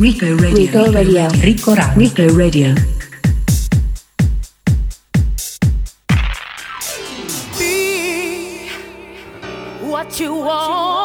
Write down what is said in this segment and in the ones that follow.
Ricco Radio. Ricco Radio. Ricco Radio. Ricco Radio. Be what you want.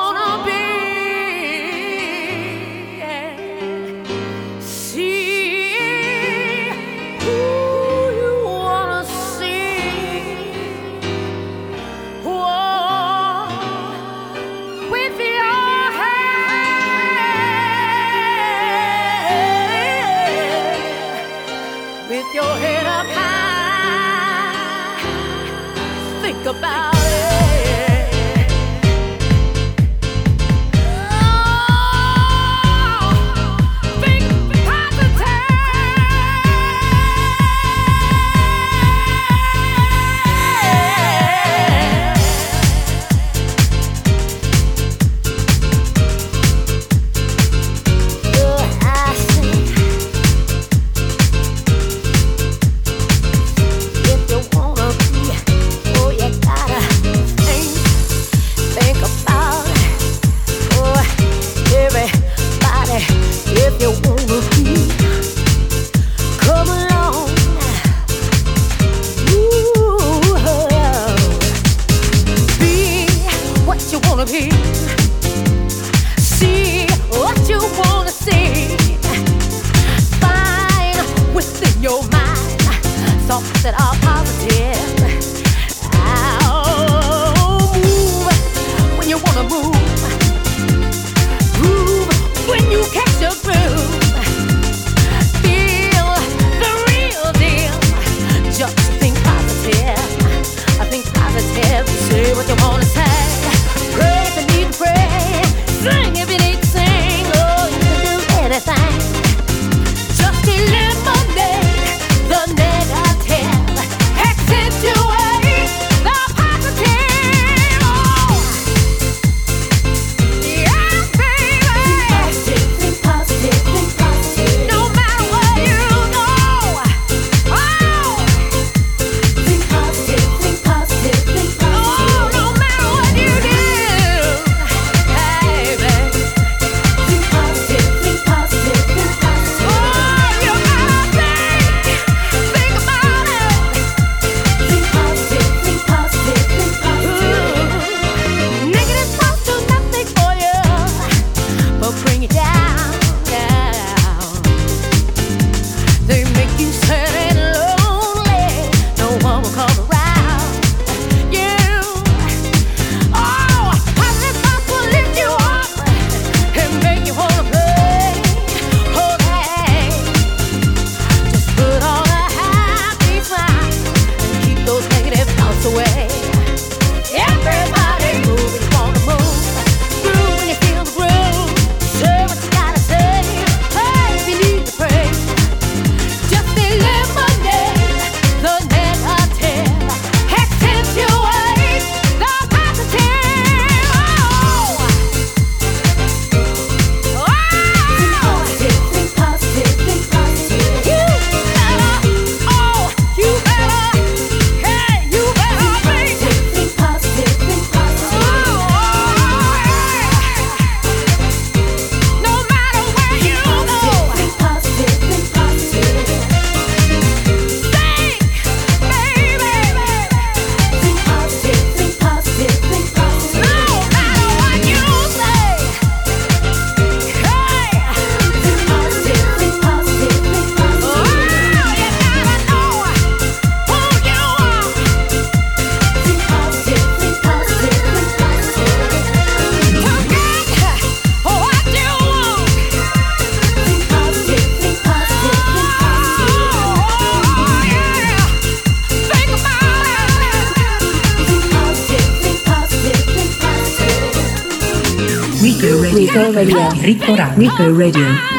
Ricco Radio. Ricco Radio.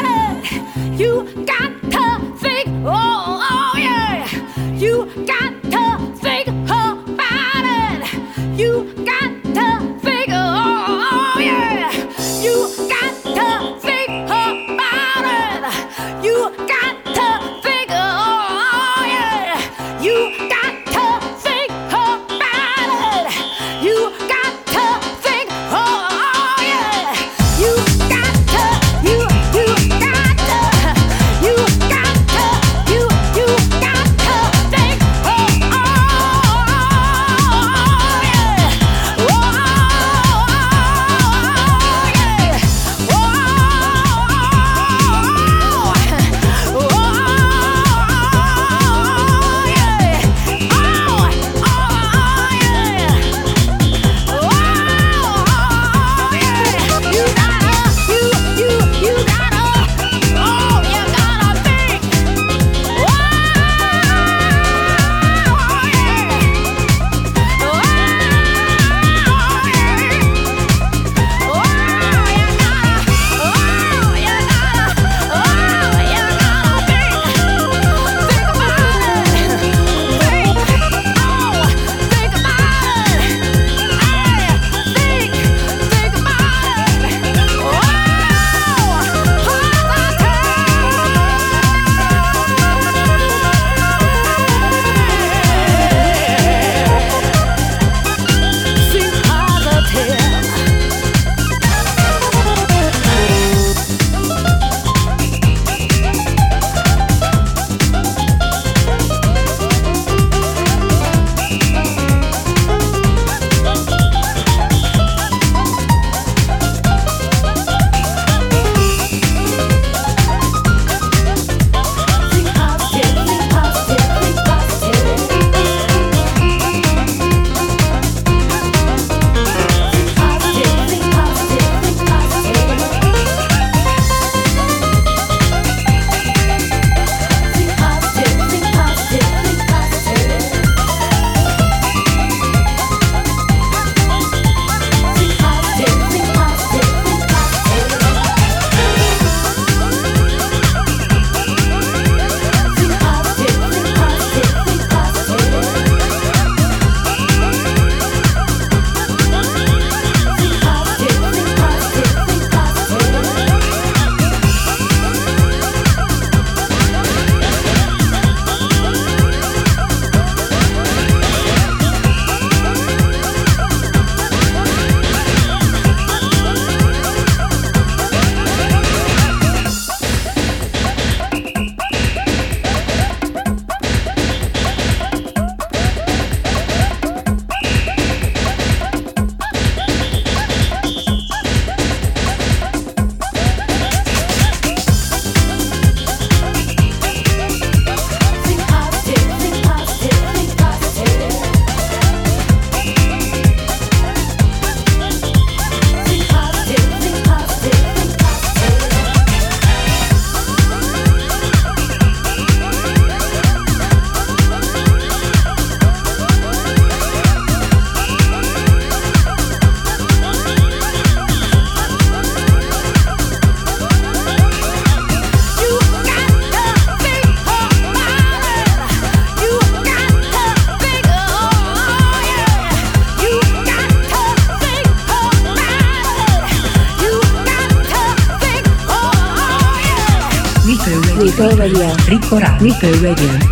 Ricco Radio.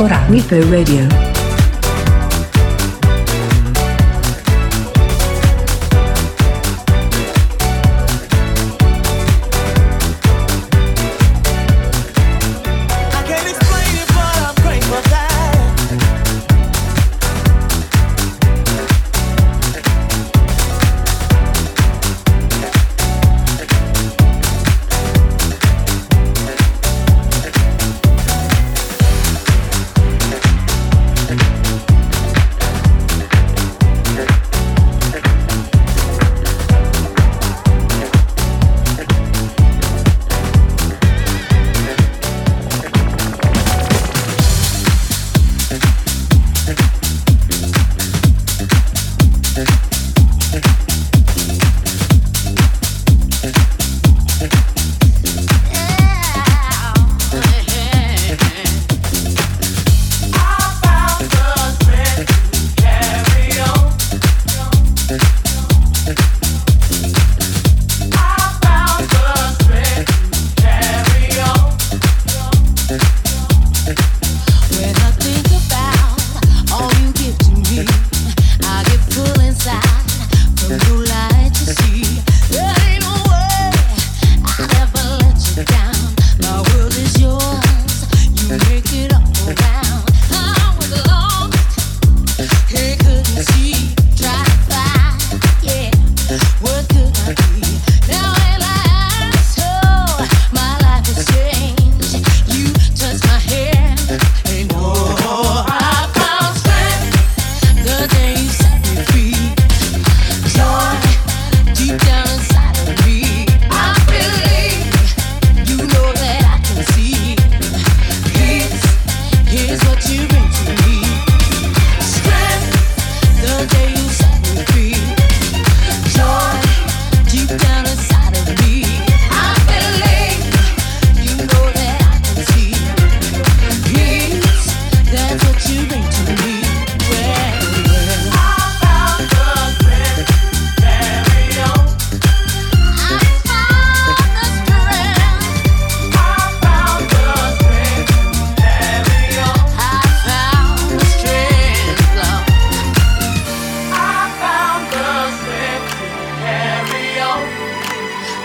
Korang Lipo Radio.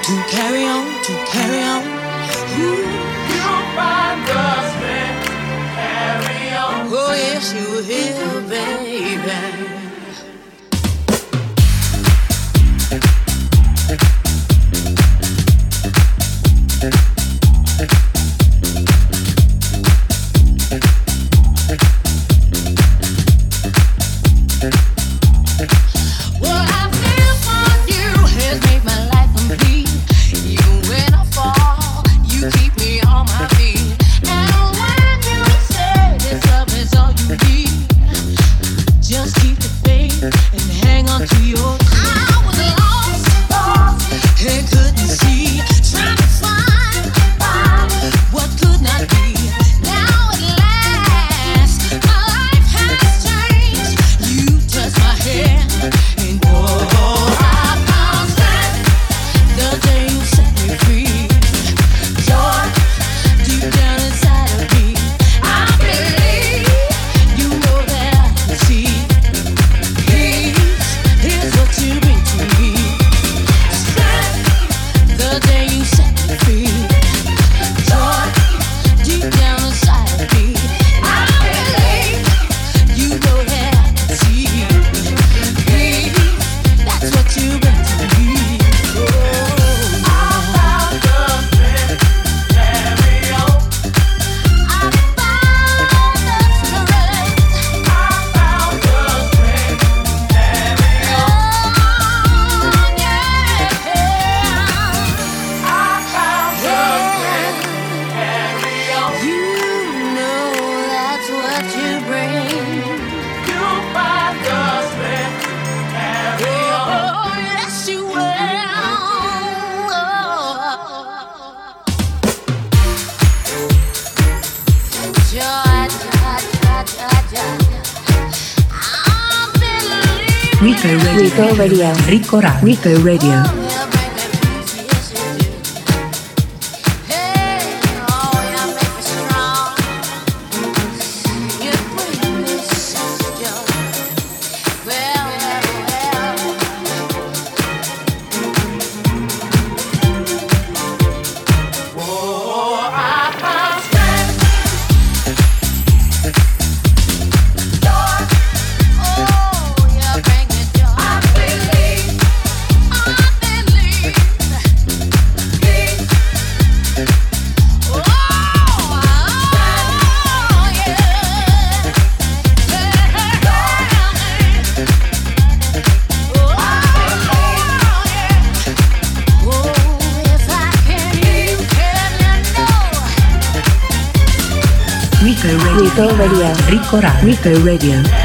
to carry on, to carry on. You find carry on. Oh, yes, you will, baby. Rico Radio. Rico Radio. Rico Radio. Rico Radio. Ricco Radio.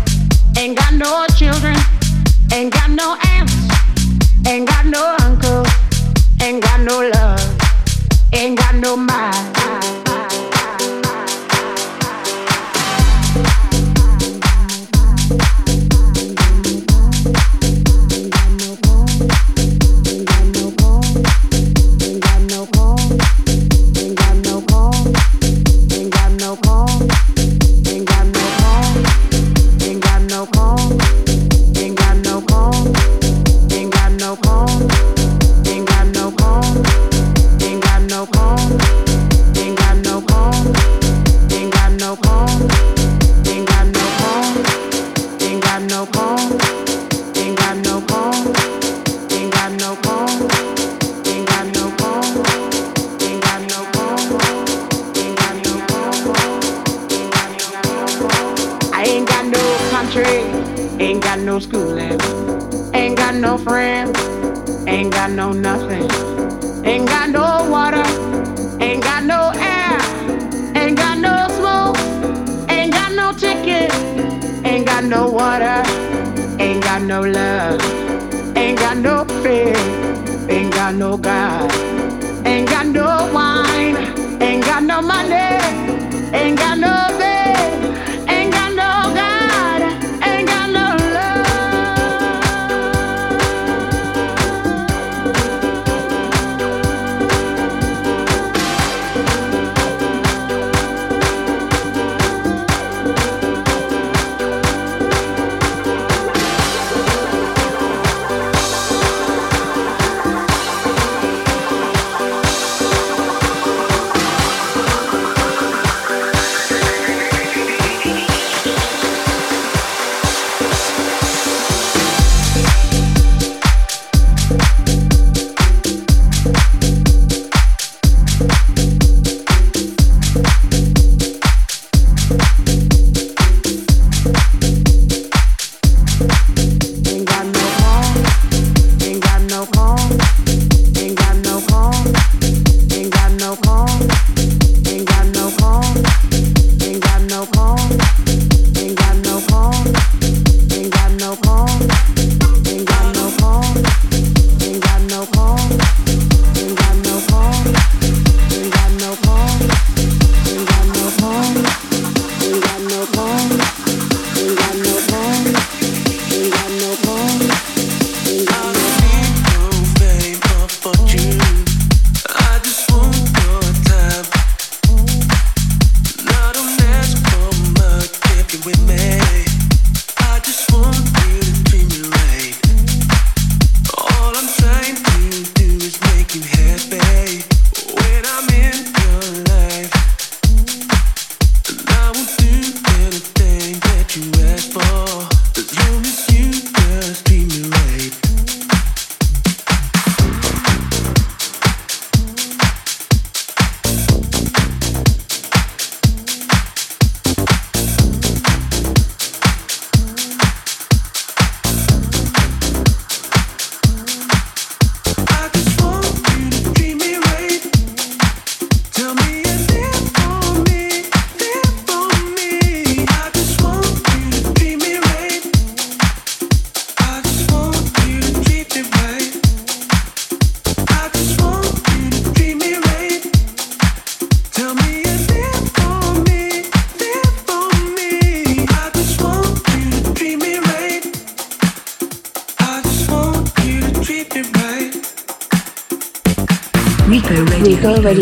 ain't got no children. Ain't got no aunts, ain't got no uncle, ain't got no love, ain't got no mind. Ain't got no schooling, ain't got no friends, ain't got no nothing, ain't got no water, ain't got no air, ain't got no smoke, ain't got no ticket, ain't got no water, ain't got no love, ain't got no faith, ain't got no God, ain't got no wine, ain't got no money, ain't got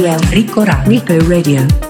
Radio. Rico Radio. Rico Radio.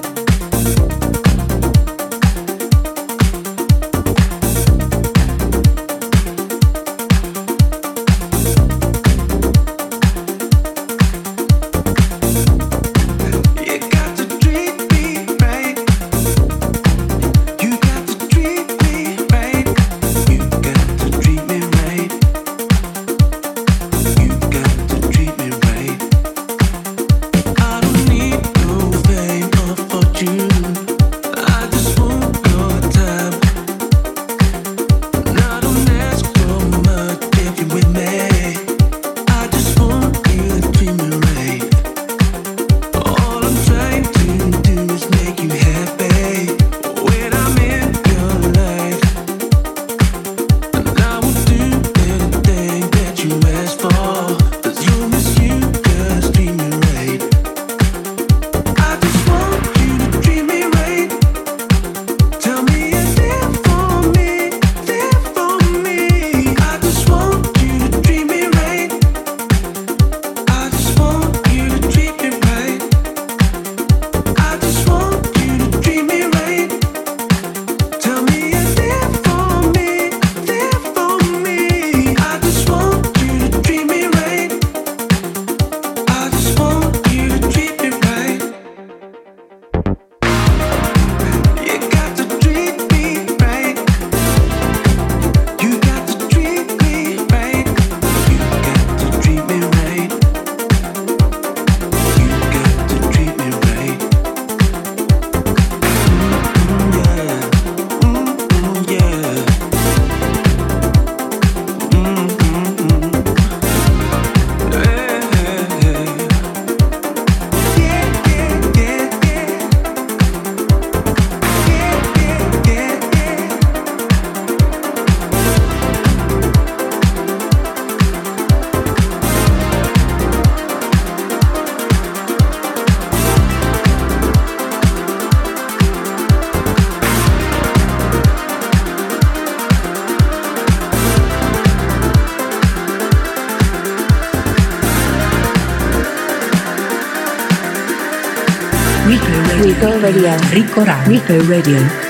Ricco Radio. Ricco Radio. Ricco Radio. Ricco Radio.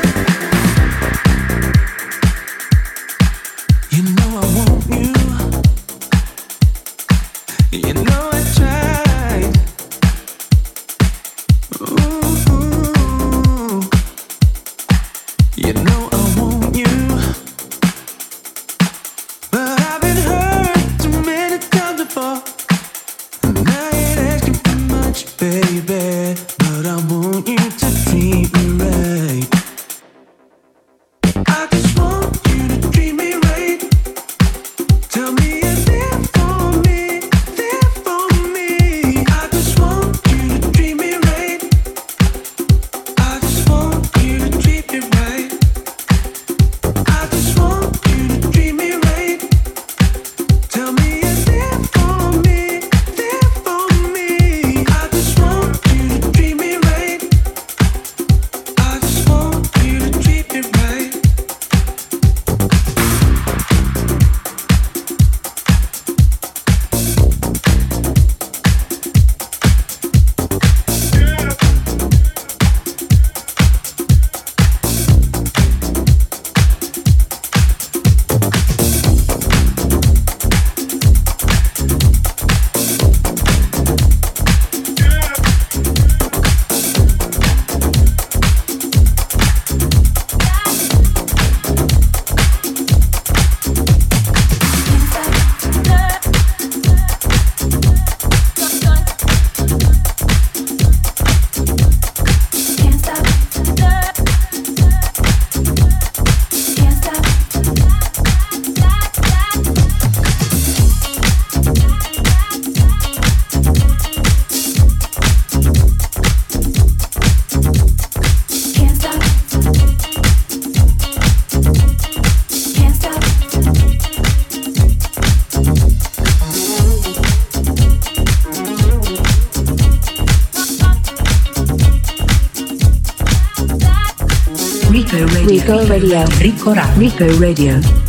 Ricco Radio. Ricco Radio. Ricco Radio.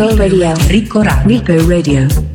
Ricco Radio. Ricco Radio. Ricco Radio.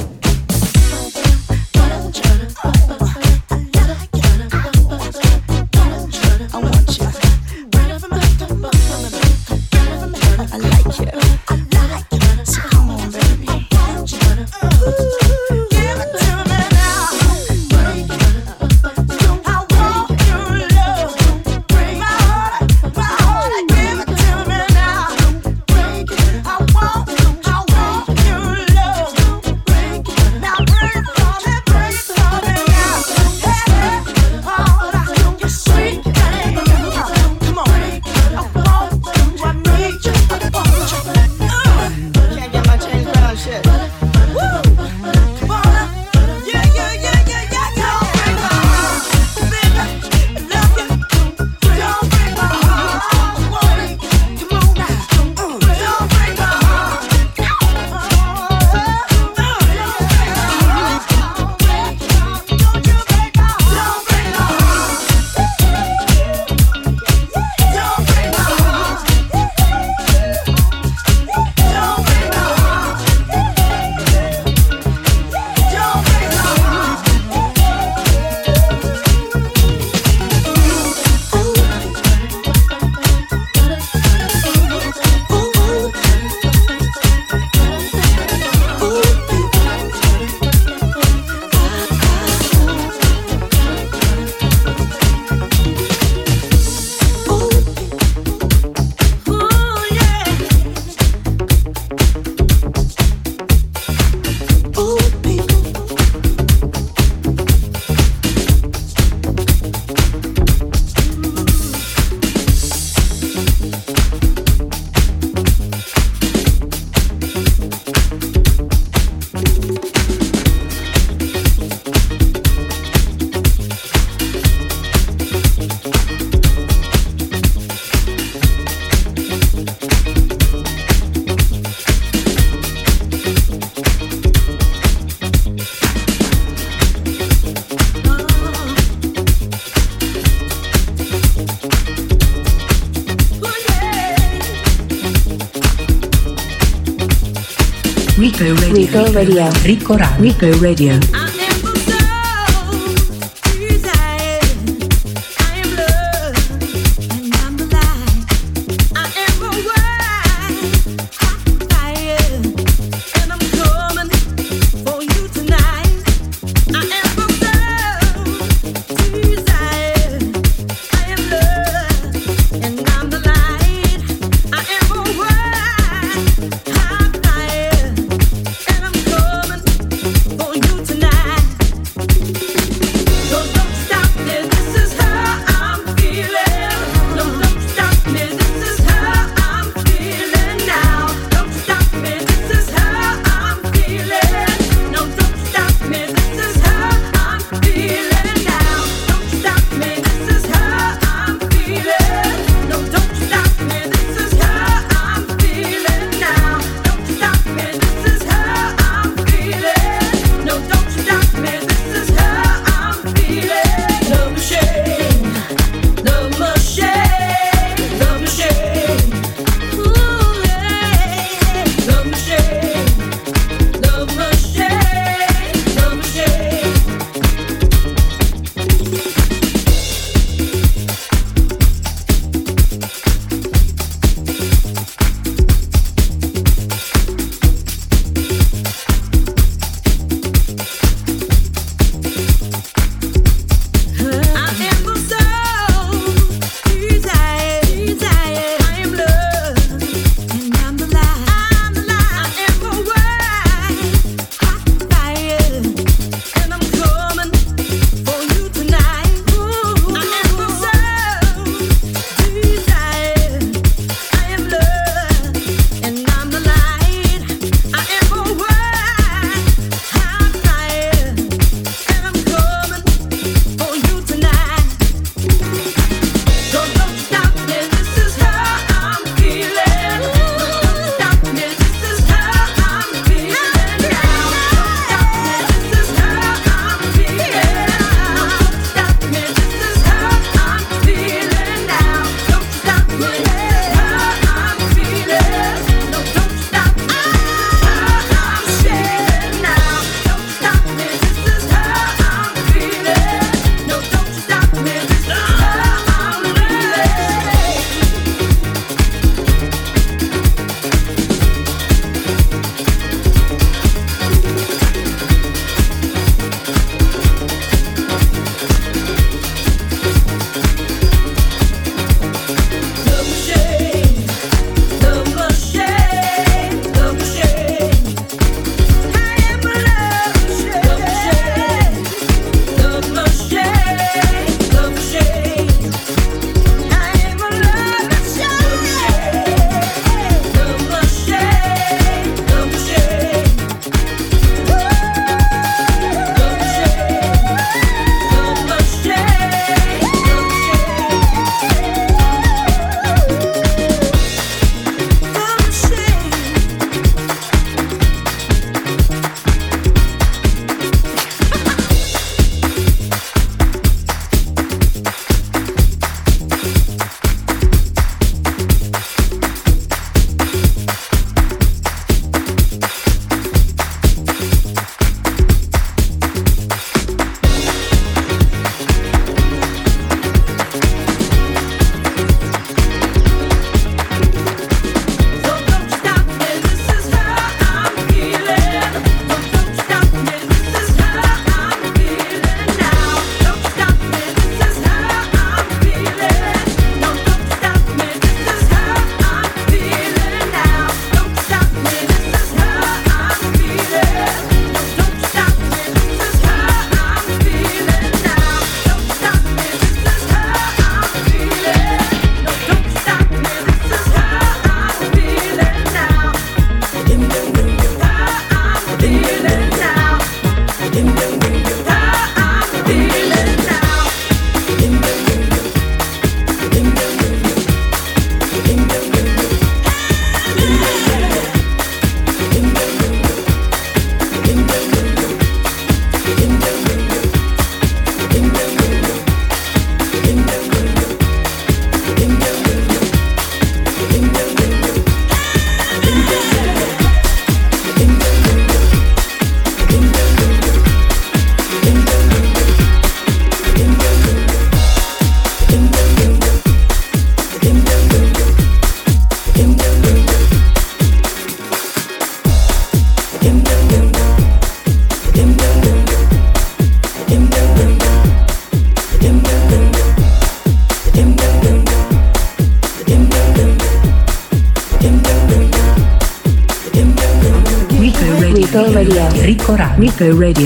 Radio. Ricco Radio. Ricco Radio. Echo Radio.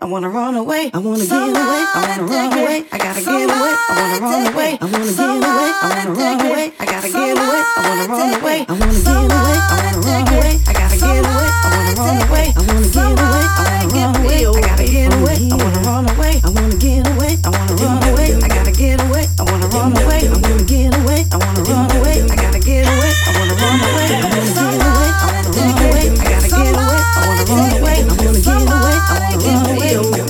I wanna run away. I wanna get away. I wanna run away. I gotta get away. I wanna run away. I wanna get away. I wanna run away. I gotta get away. I wanna run away. I wanna get away. I wanna run away. I gotta get away. I wanna run away. I wanna get away. I wanna run away. I gotta get away. I wanna run away. I wanna get away. I wanna run away. I gotta get away. I wanna run away. I wanna get away. I wanna run away. I gotta get away. I wanna run away. I wanna get away. I wanna run away. I gotta get away. I wanna run away. I wanna get yo.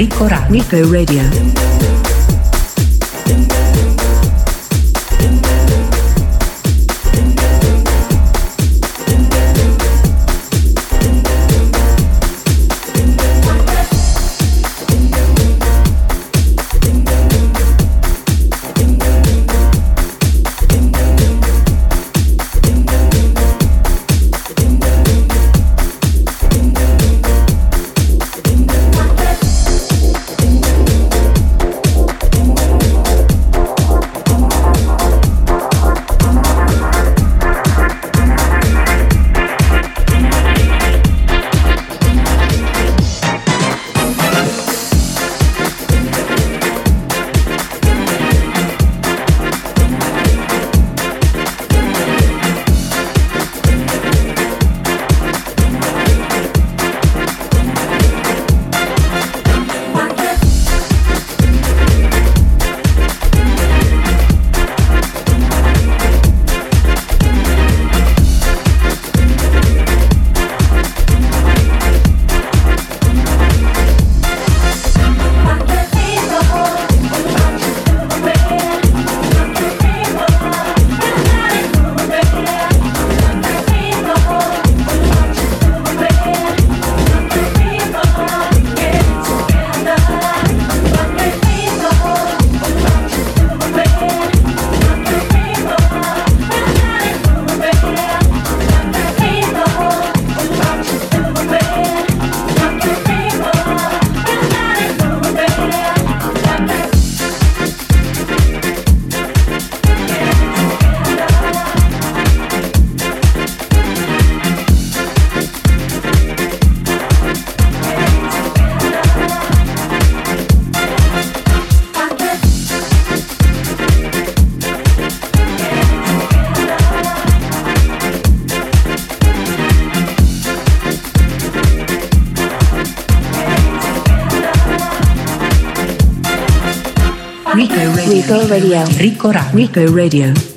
Ricco Radio. Ricco Radio. Radio. Rico Radio. Rico Radio.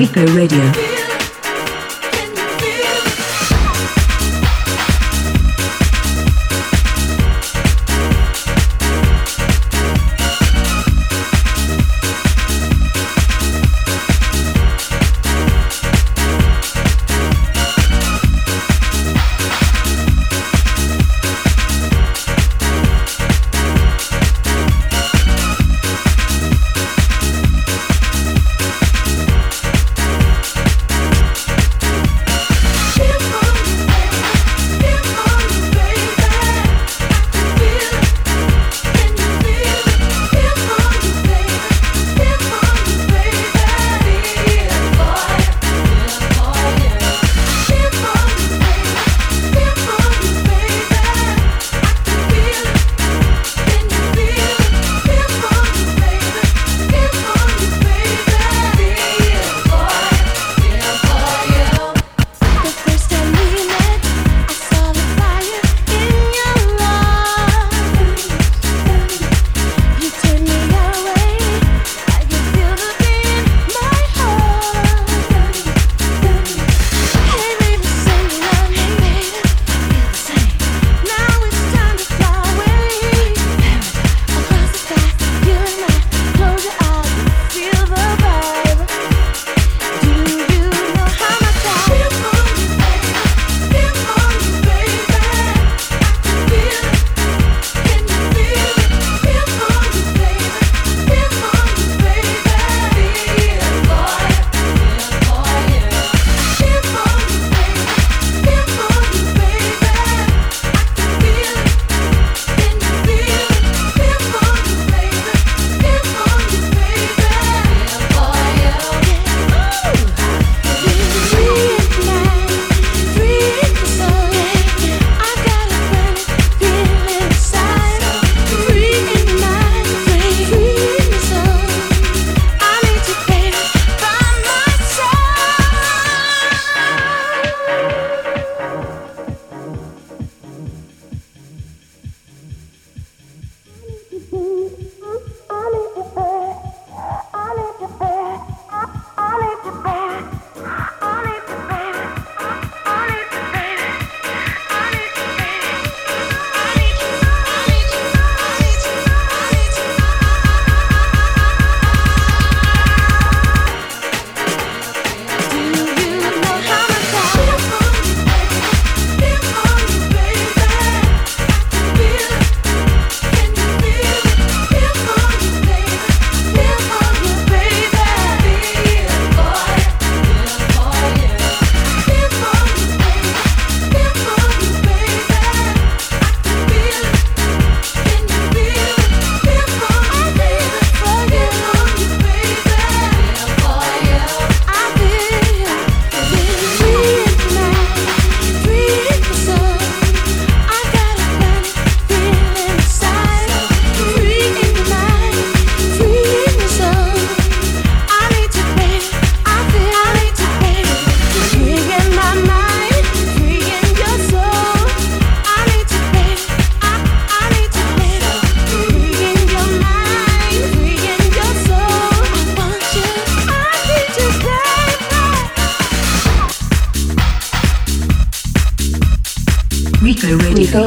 Ricco Radio.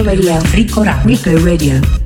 Radio. Rico Radio. Rico Radio.